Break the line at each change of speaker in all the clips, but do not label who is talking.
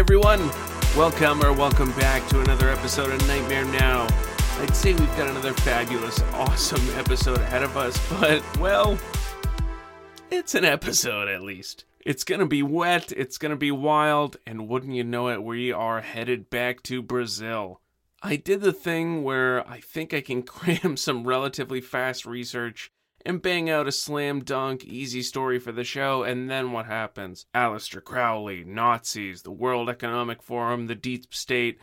Everyone. Welcome or welcome back to another episode of Nightmare Now. I'd say we've got another fabulous, awesome episode ahead of us, but, well, it's an episode at least. It's gonna be wet, it's gonna be wild, and wouldn't you know it, we are headed back to Brazil. I did the thing where I think I can cram some relatively fast research and bang out a slam dunk, easy story for the show, and then what happens? Aleister Crowley, Nazis, the World Economic Forum, the Deep State,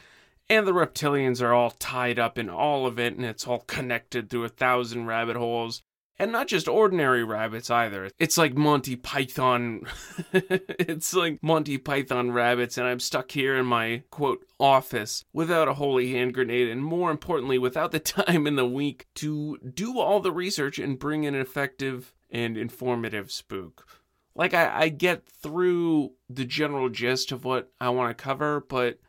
and the reptilians are all tied up in all of it, and it's all connected through a thousand rabbit holes. And not just ordinary rabbits either. It's like Monty Python. it's like Monty Python rabbits, and I'm stuck here in my quote office without a holy hand grenade, and more importantly, without the time in the week to do all the research and bring in an effective and informative spook. Like, I, I get through the general gist of what I want to cover, but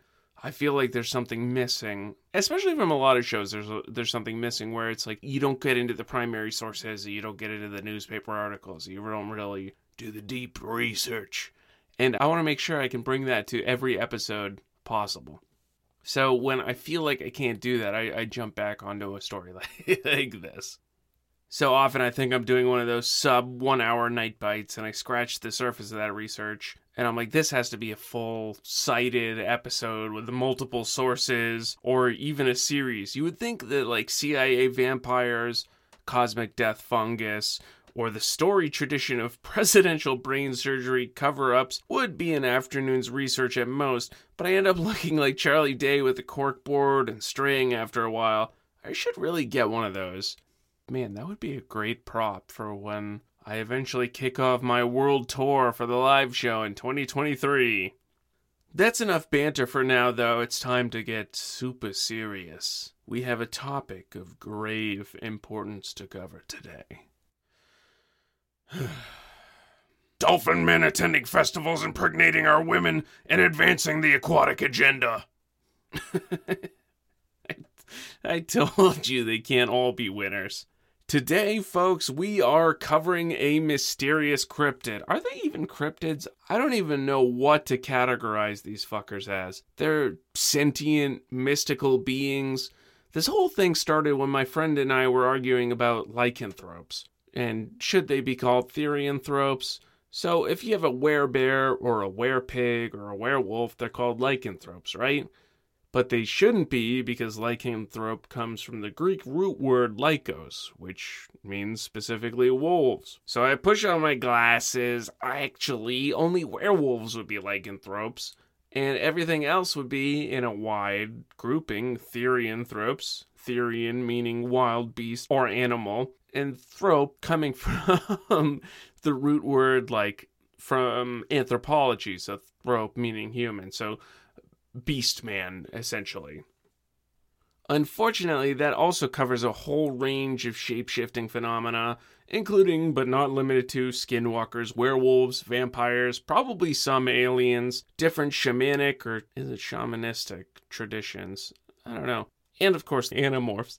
I feel like there's something missing, especially from a lot of shows. There's a, there's something missing where it's like you don't get into the primary sources, you don't get into the newspaper articles, you don't really do the deep research, and I want to make sure I can bring that to every episode possible. So when I feel like I can't do that, I, I jump back onto a story like, like this. So often I think I'm doing one of those sub one hour night bites and I scratch the surface of that research and I'm like, this has to be a full cited episode with multiple sources or even a series. You would think that like CIA vampires, cosmic death fungus, or the story tradition of presidential brain surgery cover ups would be an afternoon's research at most, but I end up looking like Charlie Day with a corkboard and straying after a while. I should really get one of those. Man, that would be a great prop for when I eventually kick off my world tour for the live show in 2023. That's enough banter for now, though. It's time to get super serious. We have a topic of grave importance to cover today. Dolphin men attending festivals, impregnating our women, and advancing the aquatic agenda. I, told you they can't all be winners. Today, folks, we are covering a mysterious cryptid. Are they even cryptids? I don't even know what to categorize these fuckers as. They're sentient, mystical beings. This whole thing started when my friend and I were arguing about lycanthropes. And should they be called therianthropes? So, if you have a werebear or a werepig or a werewolf, they're called lycanthropes, right? But they shouldn't be because lycanthrope comes from the Greek root word lycos, which means specifically wolves. So I push on my glasses. Actually, only werewolves would be lycanthropes, and everything else would be in a wide grouping therianthropes. Therian meaning wild beast or animal, and thrope coming from the root word like from anthropology, so thrope meaning human. So Beast Man, essentially. Unfortunately, that also covers a whole range of shapeshifting phenomena, including but not limited to skinwalkers, werewolves, vampires, probably some aliens, different shamanic or is it shamanistic traditions? I don't know. And of course, animorphs.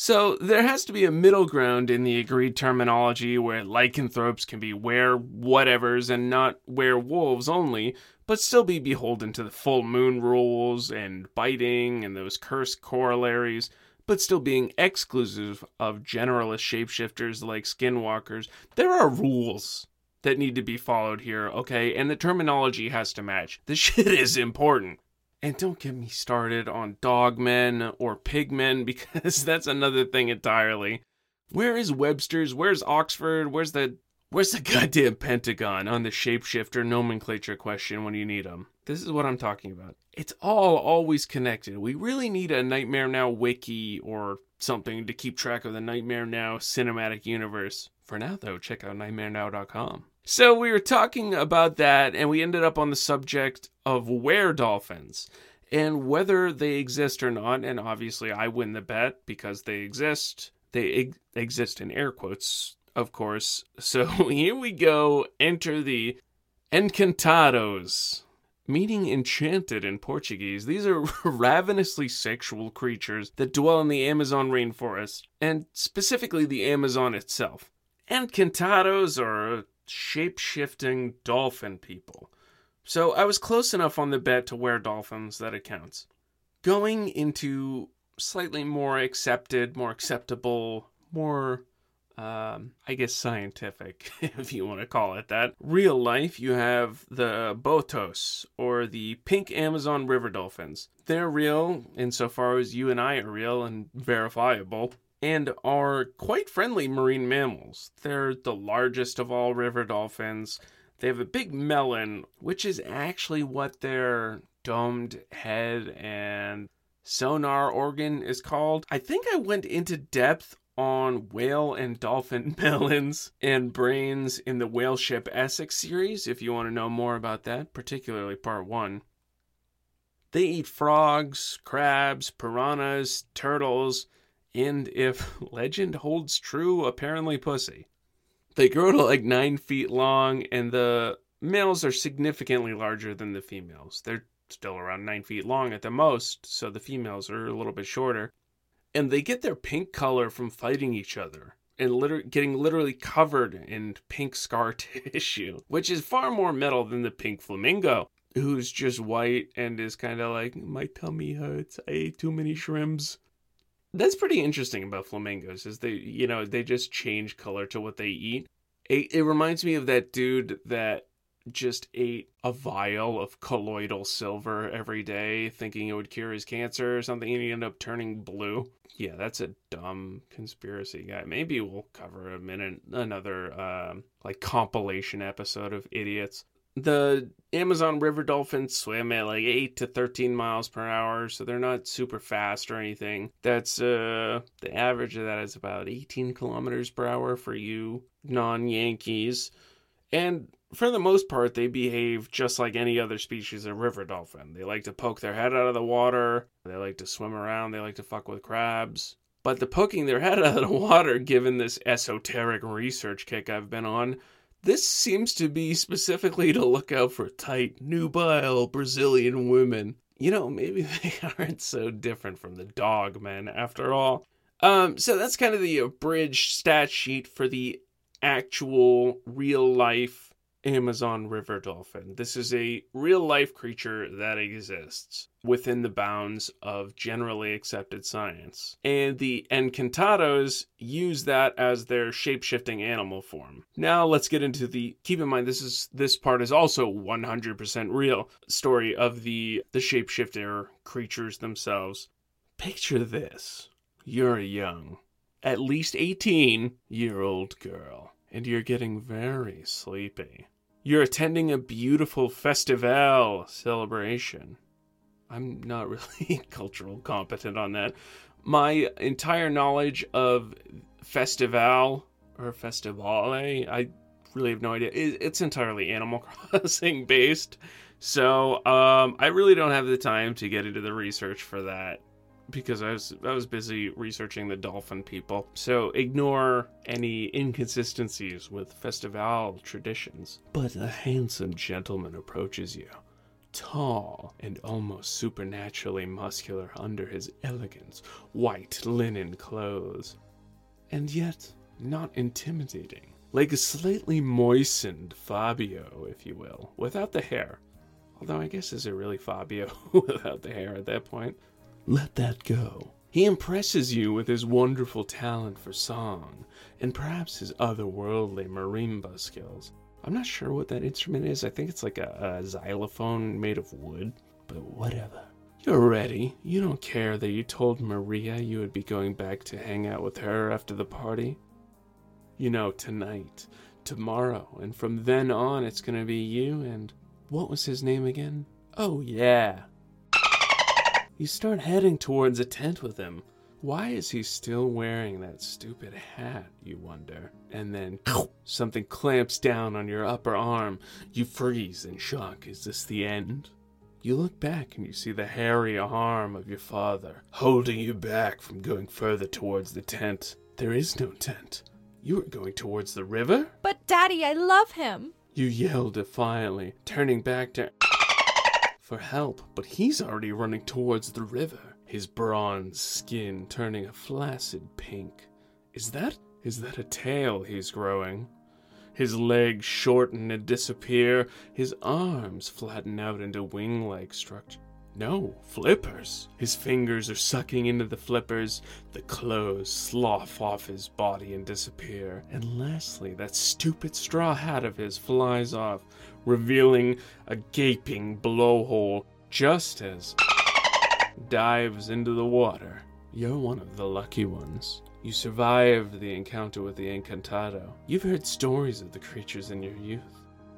So there has to be a middle ground in the agreed terminology where lycanthropes can be were whatevers and not werewolves only, but still be beholden to the full moon rules and biting and those cursed corollaries, but still being exclusive of generalist shapeshifters like skinwalkers. There are rules that need to be followed here, okay? And the terminology has to match. This shit is important. And don't get me started on dogmen or pigmen because that's another thing entirely. Where is Webster's? Where's Oxford? Where's the Where's the goddamn Pentagon on the shapeshifter nomenclature question when you need them? This is what I'm talking about. It's all always connected. We really need a Nightmare Now wiki or something to keep track of the Nightmare Now cinematic universe. For now, though, check out nightmarenow.com. So we were talking about that, and we ended up on the subject of were dolphins and whether they exist or not. And obviously, I win the bet because they exist. They exist in air quotes, of course. So here we go. Enter the Encantados. Meaning enchanted in Portuguese, these are ravenously sexual creatures that dwell in the Amazon rainforest, and specifically the Amazon itself. Encantados are shape shifting dolphin people. So I was close enough on the bet to were dolphins that it counts. Going into slightly more accepted, more acceptable, more um, I guess scientific, if you want to call it that. Real life, you have the Botos, or the pink Amazon river dolphins. They're real insofar as you and I are real and verifiable, and are quite friendly marine mammals. They're the largest of all river dolphins. They have a big melon, which is actually what their domed head and sonar organ is called. I think I went into depth on whale and dolphin melons and brains in the Whale Ship Essex series if you want to know more about that, particularly part one. They eat frogs, crabs, piranhas, turtles, and if legend holds true, apparently pussy. They grow to like nine feet long, and the males are significantly larger than the females. They're still around nine feet long at the most, so the females are a little bit shorter and they get their pink color from fighting each other and liter- getting literally covered in pink scar tissue, which is far more metal than the pink flamingo, who's just white and is kind of like, my tummy hurts. I ate too many shrimps. That's pretty interesting about flamingos, is they, you know, they just change color to what they eat. It, it reminds me of that dude that just ate a vial of colloidal silver every day, thinking it would cure his cancer or something, and he ended up turning blue. Yeah, that's a dumb conspiracy guy. Maybe we'll cover him in another um, like compilation episode of idiots. The Amazon River dolphins swim at like 8 to 13 miles per hour, so they're not super fast or anything. That's uh the average of that is about 18 kilometers per hour for you non-Yankees. And for the most part, they behave just like any other species of river dolphin. They like to poke their head out of the water, they like to swim around, they like to fuck with crabs. But the poking their head out of the water, given this esoteric research kick I've been on, this seems to be specifically to look out for tight, nubile Brazilian women. You know, maybe they aren't so different from the dog men after all. Um, so that's kind of the abridged stat sheet for the actual real life Amazon river dolphin. This is a real life creature that exists within the bounds of generally accepted science. And the Encantados use that as their shape-shifting animal form. Now let's get into the keep in mind this is this part is also 100% real story of the the shapeshifter creatures themselves. Picture this. You're a young, at least 18 year old girl and you're getting very sleepy. You're attending a beautiful festival celebration. I'm not really cultural competent on that. My entire knowledge of festival or festivale, I really have no idea. It's entirely Animal Crossing based. So um, I really don't have the time to get into the research for that because I was I was busy researching the dolphin people. So ignore any inconsistencies with festival traditions. But a handsome gentleman approaches you, tall and almost supernaturally muscular under his elegant white linen clothes, and yet not intimidating. Like a slightly moistened Fabio, if you will, without the hair. Although I guess is it really Fabio without the hair at that point? Let that go. He impresses you with his wonderful talent for song, and perhaps his otherworldly marimba skills. I'm not sure what that instrument is. I think it's like a, a xylophone made of wood, but whatever. You're ready. You don't care that you told Maria you would be going back to hang out with her after the party. You know, tonight, tomorrow, and from then on, it's gonna be you and. What was his name again? Oh, yeah, you start heading towards a tent with him. Why is he still wearing that stupid hat, you wonder? And then something clamps down on your upper arm. You freeze in shock. Is this the end? You look back and you see the hairy arm of your father holding you back from going further towards the tent. There is no tent. You are going towards the river?
But, Daddy, I love him.
You yell defiantly, turning back to for help, but he's already running towards the river, his bronze skin turning a flaccid pink. Is that is that a tail he's growing? His legs shorten and disappear, his arms flatten out into wing like structure. No, flippers. His fingers are sucking into the flippers, the clothes slough off his body and disappear. And lastly, that stupid straw hat of his flies off, revealing a gaping blowhole just as dives into the water. You're one of the lucky ones. You survived the encounter with the Encantado. You've heard stories of the creatures in your youth.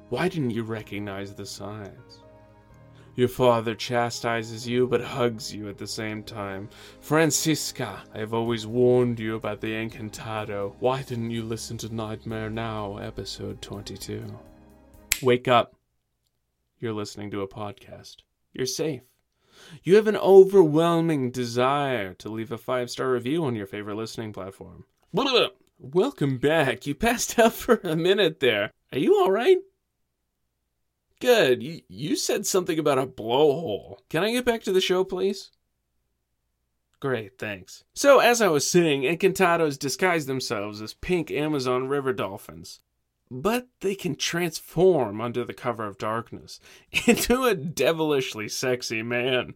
Why didn't you recognize the signs? Your father chastises you but hugs you at the same time. Francisca, I have always warned you about the Encantado. Why didn't you listen to Nightmare Now, episode 22? Wake up. You're listening to a podcast. You're safe. You have an overwhelming desire to leave a five star review on your favorite listening platform. Welcome back. You passed out for a minute there. Are you alright? Good. You, you said something about a blowhole. Can I get back to the show, please? Great, thanks. So, as I was saying, Encantados disguise themselves as pink Amazon river dolphins. But they can transform under the cover of darkness into a devilishly sexy man.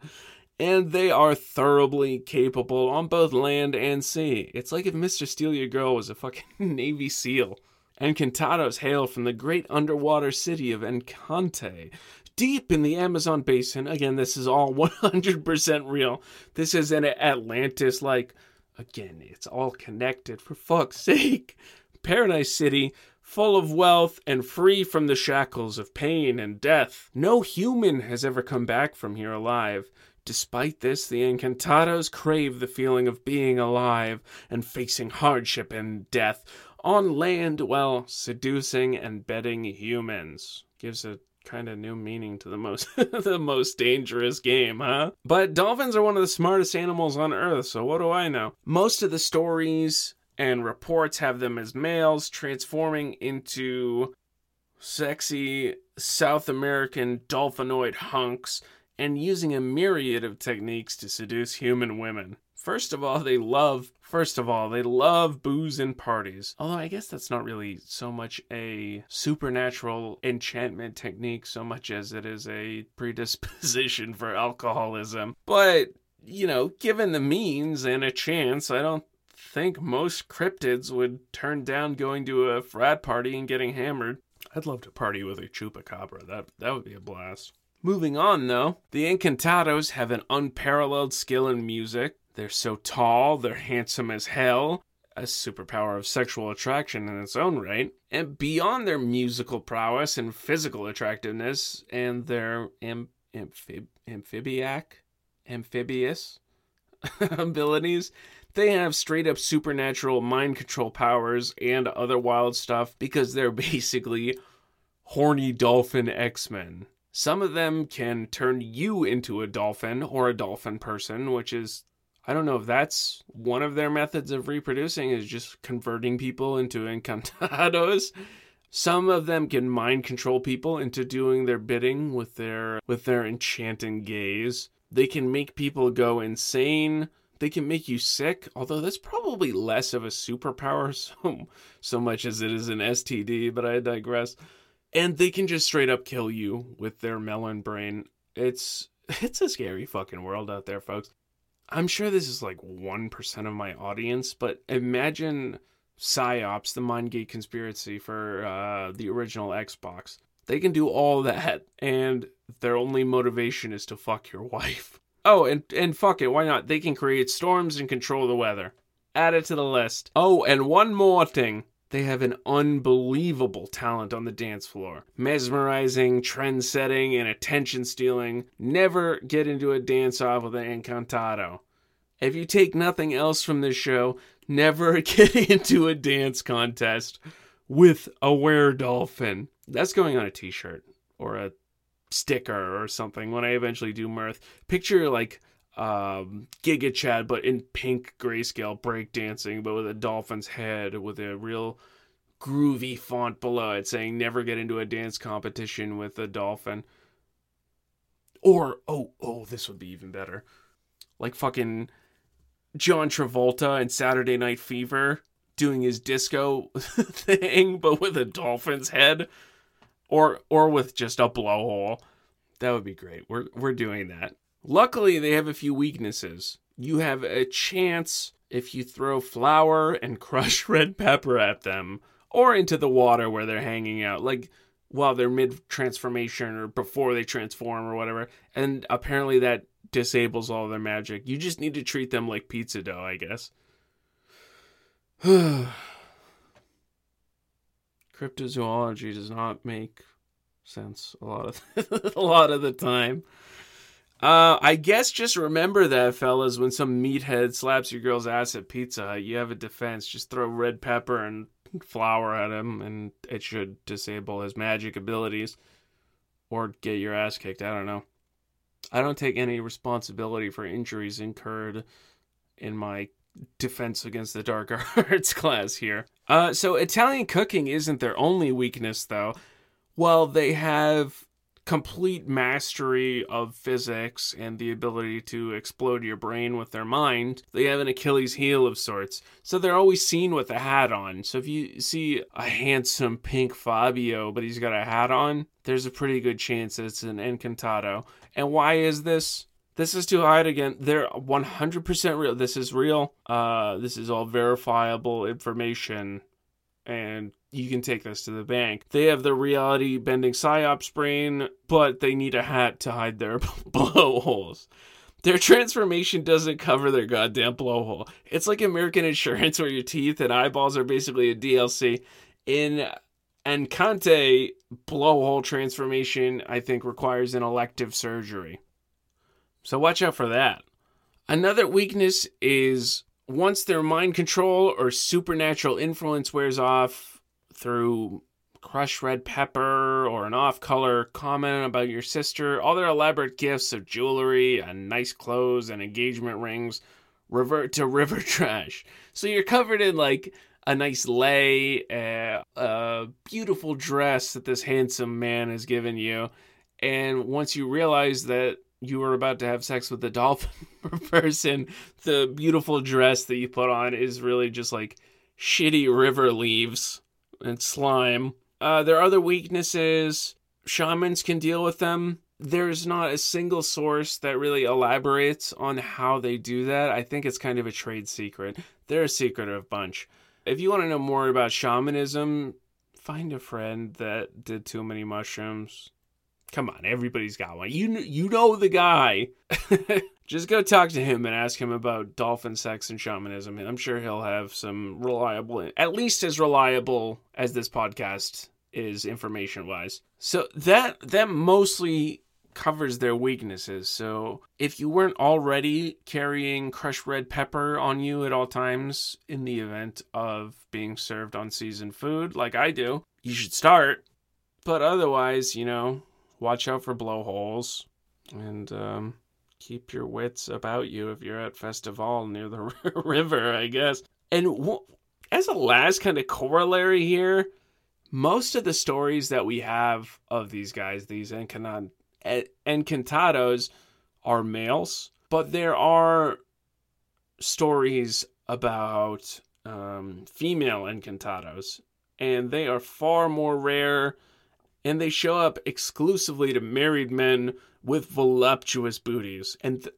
And they are thoroughly capable on both land and sea. It's like if Mr. Steal Your Girl was a fucking Navy SEAL. And Encantados hail from the great underwater city of Encante, deep in the Amazon basin. Again, this is all 100% real. This is an Atlantis like, again, it's all connected for fuck's sake. Paradise City, full of wealth and free from the shackles of pain and death. No human has ever come back from here alive. Despite this, the Encantados crave the feeling of being alive and facing hardship and death on land while seducing and bedding humans. Gives a kind of new meaning to the most the most dangerous game, huh? But dolphins are one of the smartest animals on earth, so what do I know? Most of the stories and reports have them as males transforming into sexy South American dolphinoid hunks and using a myriad of techniques to seduce human women. First of all, they love first of all, they love booze and parties. Although I guess that's not really so much a supernatural enchantment technique so much as it is a predisposition for alcoholism. But, you know, given the means and a chance, I don't think most cryptids would turn down going to a frat party and getting hammered. I'd love to party with a chupacabra. That that would be a blast. Moving on though, the Encantados have an unparalleled skill in music. They're so tall, they're handsome as hell, a superpower of sexual attraction in its own right. And beyond their musical prowess and physical attractiveness and their am- amphib- amphibiac, amphibious abilities, they have straight up supernatural mind control powers and other wild stuff because they're basically horny dolphin X Men. Some of them can turn you into a dolphin or a dolphin person, which is I don't know if that's one of their methods of reproducing is just converting people into encantados. Some of them can mind control people into doing their bidding with their with their enchanting gaze. They can make people go insane. They can make you sick, although that's probably less of a superpower so, so much as it is an STD, but I digress. And they can just straight up kill you with their melon brain. It's it's a scary fucking world out there, folks. I'm sure this is like 1% of my audience, but imagine Psi-Ops, the Mindgate conspiracy for uh, the original Xbox. They can do all that, and their only motivation is to fuck your wife. Oh, and, and fuck it, why not? They can create storms and control the weather. Add it to the list. Oh, and one more thing. They have an unbelievable talent on the dance floor. Mesmerizing, trend setting, and attention stealing. Never get into a dance off with an Encantado. If you take nothing else from this show, never get into a dance contest with a were dolphin. That's going on a t shirt or a sticker or something when I eventually do mirth. Picture like um, Giga Chad, but in pink grayscale breakdancing, but with a dolphin's head with a real groovy font below it saying never get into a dance competition with a dolphin. Or, oh, oh, this would be even better. Like fucking John Travolta in Saturday Night Fever, doing his disco thing, but with a dolphin's head, or or with just a blowhole. That would be great. We're we're doing that. Luckily, they have a few weaknesses. You have a chance if you throw flour and crushed red pepper at them, or into the water where they're hanging out, like while they're mid transformation or before they transform or whatever. And apparently that disables all their magic. You just need to treat them like pizza dough, I guess. Cryptozoology does not make sense a lot of a lot of the time. Uh, I guess just remember that, fellas. When some meathead slaps your girl's ass at Pizza Hut, you have a defense. Just throw red pepper and flour at him, and it should disable his magic abilities, or get your ass kicked. I don't know. I don't take any responsibility for injuries incurred in my defense against the dark arts class here. Uh, so Italian cooking isn't their only weakness, though. While they have complete mastery of physics and the ability to explode your brain with their mind, they have an Achilles heel of sorts. So they're always seen with a hat on. So if you see a handsome pink Fabio, but he's got a hat on, there's a pretty good chance that it's an Encantado. And why is this? This is to hide again. They're 100% real. This is real. Uh, this is all verifiable information. And you can take this to the bank. They have the reality bending psyops brain, but they need a hat to hide their blowholes. Their transformation doesn't cover their goddamn blowhole. It's like American insurance where your teeth and eyeballs are basically a DLC. In Encanto, blowhole transformation, I think, requires an elective surgery. So watch out for that. Another weakness is once their mind control or supernatural influence wears off, through crushed red pepper or an off color comment about your sister, all their elaborate gifts of jewelry and nice clothes and engagement rings revert to river trash. So you're covered in like a nice lay, a, eh, a beautiful dress that this handsome man has given you. And once you realize that you were about to have sex with the dolphin person, the beautiful dress that you put on is really just like shitty river leaves and slime. Uh, there are other weaknesses. Shamans can deal with them. There's not a single source that really elaborates on how they do that. I think it's kind of a trade secret. They're a secretive bunch. If you want to know more about shamanism, find a friend that did too many mushrooms. Come on, everybody's got one. You you know the guy. Just go talk to him and ask him about dolphin sex and shamanism. I'm sure he'll have some reliable, at least as reliable as this podcast is information wise. So that that mostly covers their weaknesses. So if you weren't already carrying crushed red pepper on you at all times in the event of being served on seasoned food, like I do, you should start. But otherwise, you know, watch out for blowholes and um, keep your wits about you if you're at Festival near the river, I guess. And w- as a last kind of corollary here, most of the stories that we have of these guys, these encantados, are males, but there are stories about um, female encantados, and they are far more rare, and they show up exclusively to married men with voluptuous booties, and th-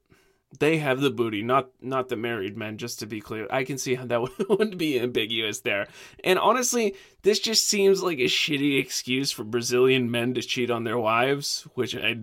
they have the booty, not not the married men. Just to be clear, I can see how that would be ambiguous there. And honestly, this just seems like a shitty excuse for Brazilian men to cheat on their wives, which I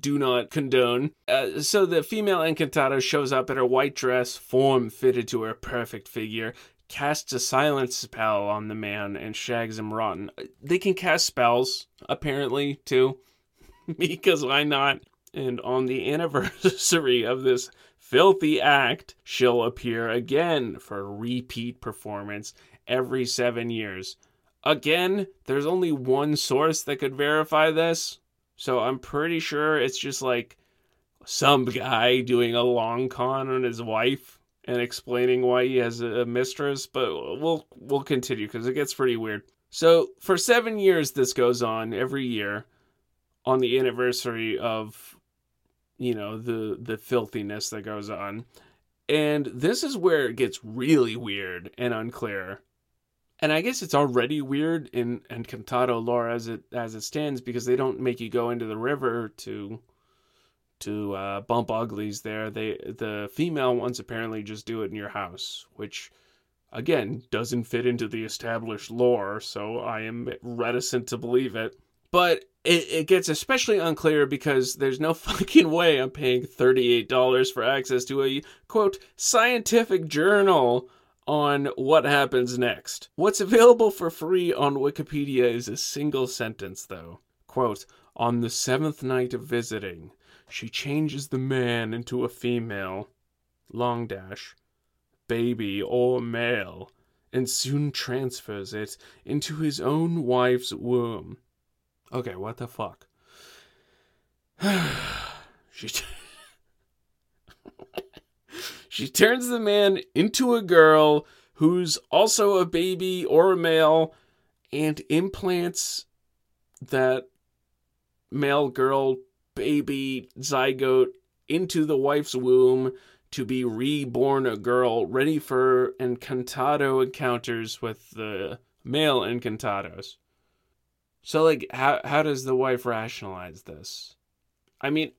do not condone. Uh, so the female Encantada shows up in her white dress, form fitted to her perfect figure, casts a silence spell on the man, and shags him rotten. They can cast spells, apparently, too. because why not? And on the anniversary of this filthy act, she'll appear again for repeat performance every seven years. Again, there's only one source that could verify this, so I'm pretty sure it's just like some guy doing a long con on his wife and explaining why he has a mistress, but we'll we'll continue because it gets pretty weird. So for seven years, this goes on every year on the anniversary of you know the the filthiness that goes on and this is where it gets really weird and unclear and I guess it's already weird in Encantado lore as it as it stands because they don't make you go into the river to to uh, bump uglies there. They the female ones apparently just do it in your house, which again doesn't fit into the established lore, so I am reticent to believe it. But it, it gets especially unclear because there's no fucking way I'm paying $38 for access to a quote scientific journal on what happens next. What's available for free on Wikipedia is a single sentence though. Quote, on the seventh night of visiting, she changes the man into a female, long dash, baby or male, and soon transfers it into his own wife's womb. Okay, what the fuck? she t- she turns the man into a girl who's also a baby or a male and implants that male girl baby zygote into the wife's womb to be reborn a girl ready for encantado encounters with the male encantados. So like how how does the wife rationalize this? I mean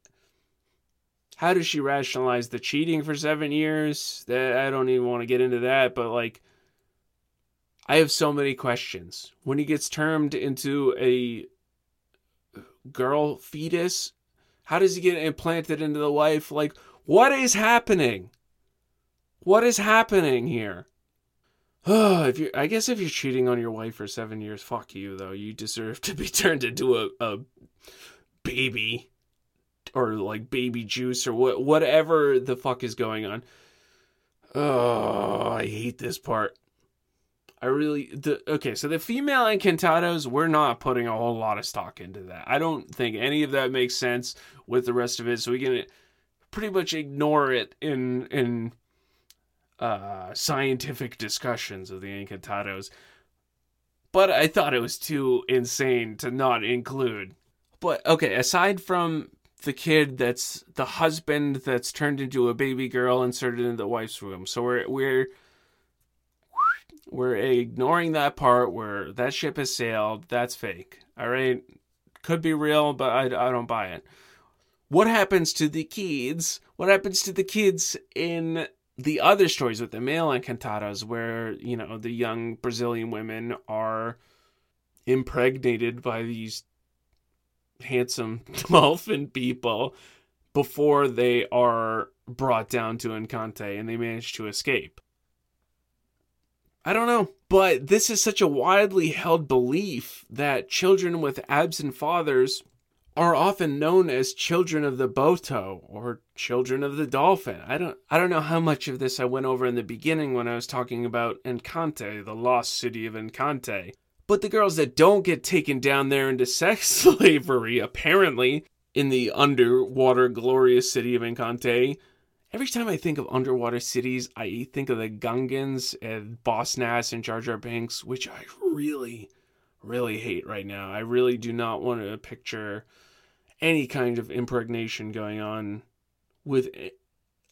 how does she rationalize the cheating for 7 years? That I don't even want to get into that, but like I have so many questions. When he gets turned into a girl fetus, how does he get implanted into the wife? Like what is happening? What is happening here? If you I guess if you're cheating on your wife for seven years, fuck you though. You deserve to be turned into a, a baby or like baby juice or what whatever the fuck is going on. Oh, I hate this part. I really the okay, so the female encantados, we're not putting a whole lot of stock into that. I don't think any of that makes sense with the rest of it, so we can pretty much ignore it in in uh, scientific discussions of the Encantados. But I thought it was too insane to not include. But okay, aside from the kid that's the husband that's turned into a baby girl inserted into the wife's womb. So we're we're we're ignoring that part where that ship has sailed. That's fake. All right, could be real, but I, I don't buy it. What happens to the kids? What happens to the kids in the other stories with the male encantados where you know the young brazilian women are impregnated by these handsome dolphin people before they are brought down to encante and they manage to escape i don't know but this is such a widely held belief that children with absent fathers are often known as children of the boto or children of the dolphin. I don't I don't know how much of this I went over in the beginning when I was talking about Encante, the lost city of Encante. But the girls that don't get taken down there into sex slavery, apparently, in the underwater glorious city of Encante, every time I think of underwater cities, I think of the Gungans and Boss Nass and Jar Jar Binks, which I really, really hate right now. I really do not want to picture any kind of impregnation going on with eh,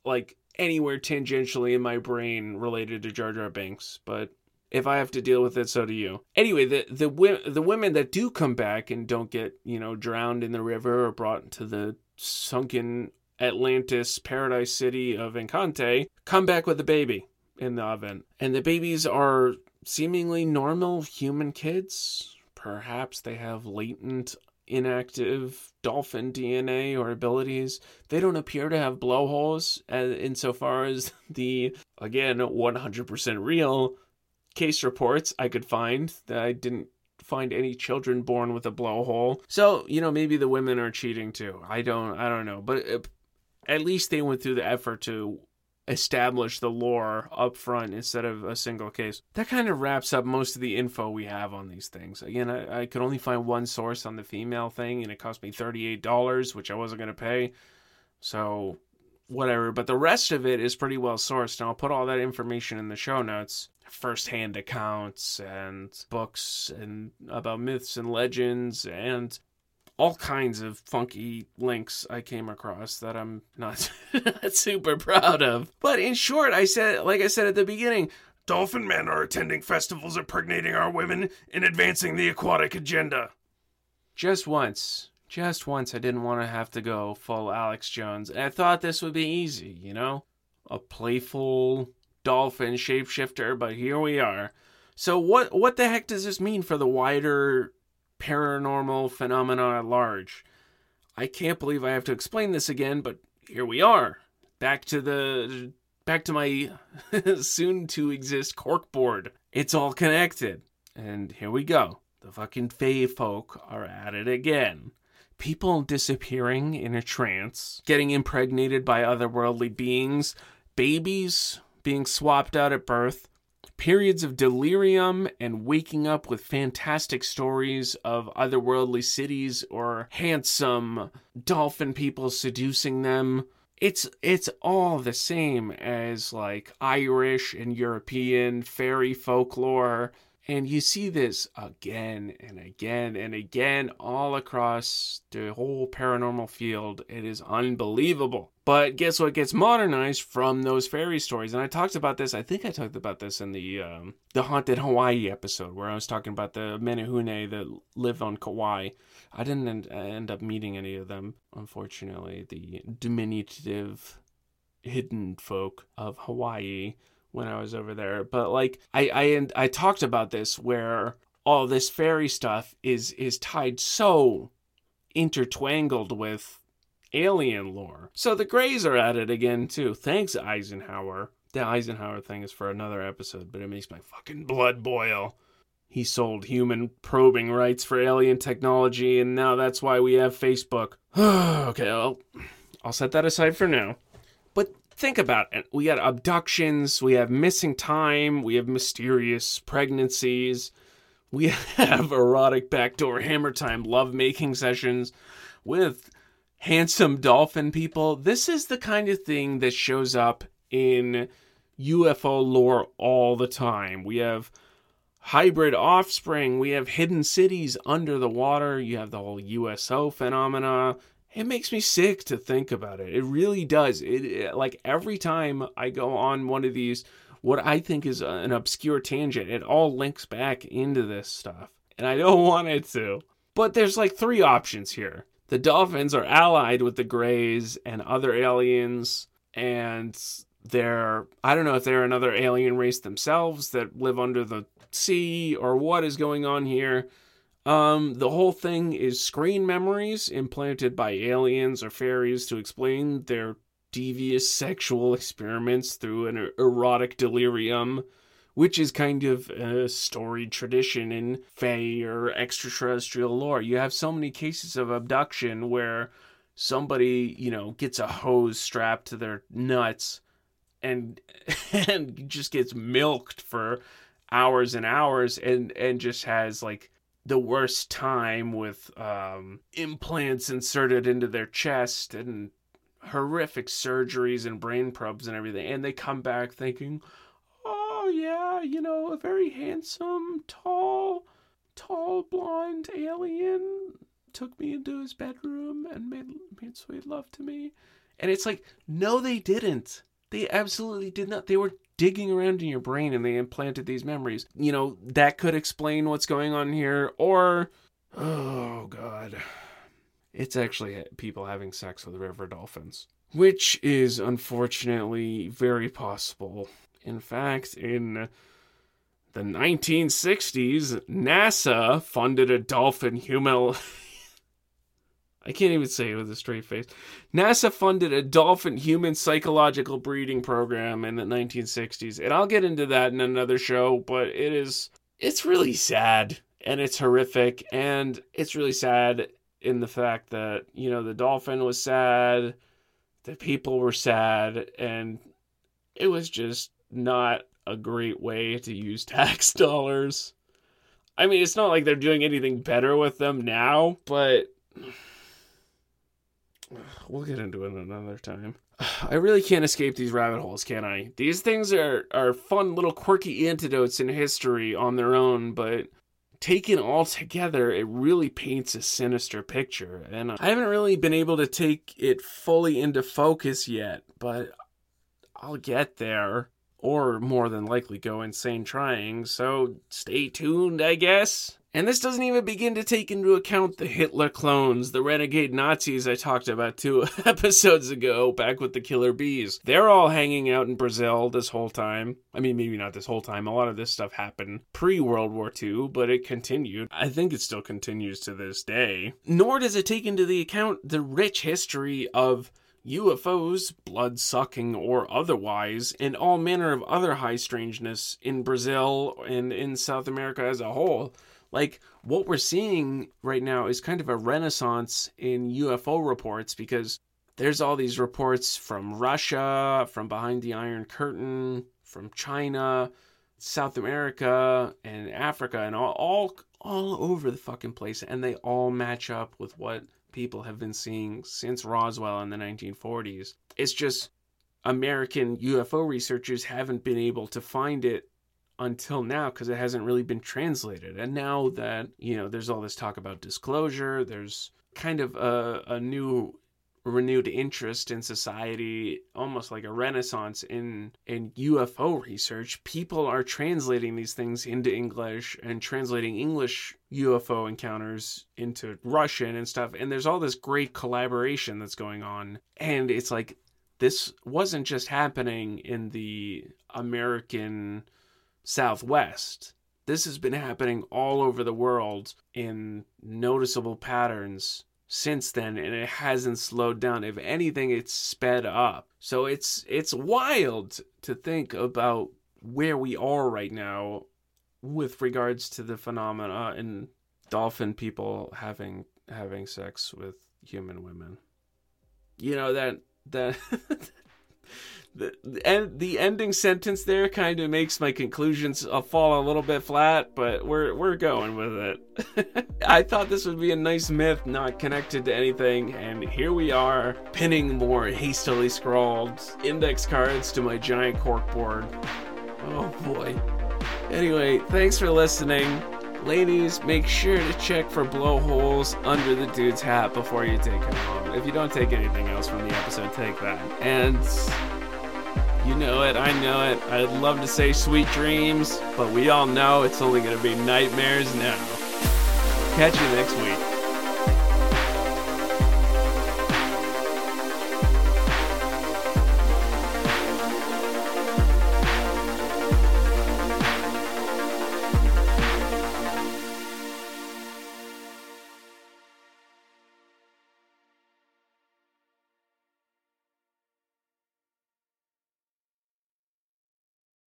like anywhere tangentially in my brain related to Jar Jar Binks, but if I have to deal with it, so do you. Anyway, the the the women that do come back and don't get you know drowned in the river or brought to the sunken Atlantis paradise city of Encante come back with a baby in the oven, and the babies are seemingly normal human kids. Perhaps they have latent inactive dolphin DNA or abilities. They don't appear to have blowholes, as, insofar as the, again, 100% real case reports I could find that I didn't find any children born with a blowhole. So, you know, maybe the women are cheating too. I don't I don't know, but it, at least they went through the effort to establish the lore up front instead of a single case. That kind of wraps up most of the info we have on these things. Again, I, I could only find one source on the female thing, and it cost me $38, which I wasn't going to pay. So, whatever. But the rest of it is pretty well sourced, and I'll put all that information in the show notes. First-hand accounts and books and about myths and legends and all kinds of funky links I came across that I'm not super proud of. But in short, I said, like I said at the beginning, Dolphin men are attending festivals impregnating our women and advancing the aquatic agenda. Just once, just once, I didn't want to have to go full Alex Jones, and I thought this would be easy, you know? A playful dolphin shapeshifter, but here we are. So what what the heck does this mean for the wider paranormal phenomena at large? I can't believe I have to explain this again, but here we are. Back to the back to my soon to exist corkboard. It's all connected. And here we go. The fucking Fae folk are at it again. People disappearing in a trance, getting impregnated by otherworldly beings, babies being swapped out at birth, periods of delirium and waking up with fantastic stories of otherworldly cities or handsome dolphin people seducing them. It's it's all the same as like Irish and European fairy folklore and you see this again and again and again all across the whole paranormal field. It is unbelievable. But guess what gets modernized from those fairy stories? And I talked about this. I think I talked about this in the um, the haunted Hawaii episode where I was talking about the Menehune that live on Kauai. I didn't end, end up meeting any of them, unfortunately. The diminutive hidden folk of Hawaii when I was over there. But like I I I talked about this where all this fairy stuff is is tied so intertwangled with alien lore. So the Greys are at it again too. Thanks Eisenhower. The Eisenhower thing is for another episode, but it makes my fucking blood boil. He sold human probing rights for alien technology, and now that's why we have Facebook. okay, I'll, I'll set that aside for now think about it. We got abductions, we have missing time, we have mysterious pregnancies, we have erotic backdoor hammer time lovemaking sessions with handsome dolphin people. This is the kind of thing that shows up in UFO lore all the time. We have hybrid offspring, we have hidden cities under the water, you have the whole USO phenomena, it makes me sick to think about it. It really does. It, it, like every time I go on one of these what I think is an obscure tangent, it all links back into this stuff. And I don't want it to. But there's like three options here. The dolphins are allied with the grays and other aliens and they're I don't know if they're another alien race themselves that live under the sea or what is going on here. Um, the whole thing is screen memories implanted by aliens or fairies to explain their devious sexual experiments through an erotic delirium, which is kind of a storied tradition in Fae or extraterrestrial lore. You have so many cases of abduction where somebody, you know, gets a hose strapped to their nuts and and just gets milked for hours and hours and and just has like the worst time with um, implants inserted into their chest and horrific surgeries and brain probes and everything. And they come back thinking, oh, yeah, you know, a very handsome, tall, tall, blonde alien took me into his bedroom and made, made sweet love to me. And it's like, no, they didn't. They absolutely did not. They were digging around in your brain and they implanted these memories. You know, that could explain what's going on here. Or, oh, God. It's actually people having sex with river dolphins, which is unfortunately very possible. In fact, in the 1960s, NASA funded a dolphin human I can't even say it with a straight face. NASA funded a dolphin human psychological breeding program in the 1960s. And I'll get into that in another show, but it is it's really sad and it's horrific and it's really sad in the fact that, you know, the dolphin was sad, the people were sad and it was just not a great way to use tax dollars. I mean, it's not like they're doing anything better with them now, but We'll get into it another time. I really can't escape these rabbit holes, can I? These things are, are fun little quirky antidotes in history on their own, but taken all together, it really paints a sinister picture. And I haven't really been able to take it fully into focus yet, but I'll get there. Or more than likely go insane trying, so stay tuned, I guess. And this doesn't even begin to take into account the Hitler clones, the renegade Nazis I talked about two episodes ago, back with the killer bees. They're all hanging out in Brazil this whole time. I mean, maybe not this whole time. A lot of this stuff happened pre World War II, but it continued. I think it still continues to this day. Nor does it take into the account the rich history of UFOs, blood sucking or otherwise, and all manner of other high strangeness in Brazil and in South America as a whole. Like what we're seeing right now is kind of a renaissance in UFO reports because there's all these reports from Russia, from behind the Iron Curtain, from China, South America, and Africa, and all all, all over the fucking place, and they all match up with what people have been seeing since Roswell in the 1940s. It's just American UFO researchers haven't been able to find it until now because it hasn't really been translated. And now that, you know, there's all this talk about disclosure, there's kind of a, a new renewed interest in society almost like a renaissance in in UFO research. People are translating these things into English and translating English UFO encounters into Russian and stuff. And there's all this great collaboration that's going on. And it's like this wasn't just happening in the American Southwest. This has been happening all over the world in noticeable patterns since then and it hasn't slowed down. If anything it's sped up. So it's it's wild to think about where we are right now with regards to the phenomena and dolphin people having having sex with human women. You know that that the and the ending sentence there kind of makes my conclusions uh, fall a little bit flat, but we're we're going with it. I thought this would be a nice myth, not connected to anything, and here we are, pinning more hastily scrawled index cards to my giant corkboard. Oh boy. Anyway, thanks for listening. Ladies, make sure to check for blowholes under the dude's hat before you take him home. If you don't take anything else from the episode, take that. And you know it, I know it. I'd love to say sweet dreams, but we all know it's only going to be nightmares now. Catch you next week.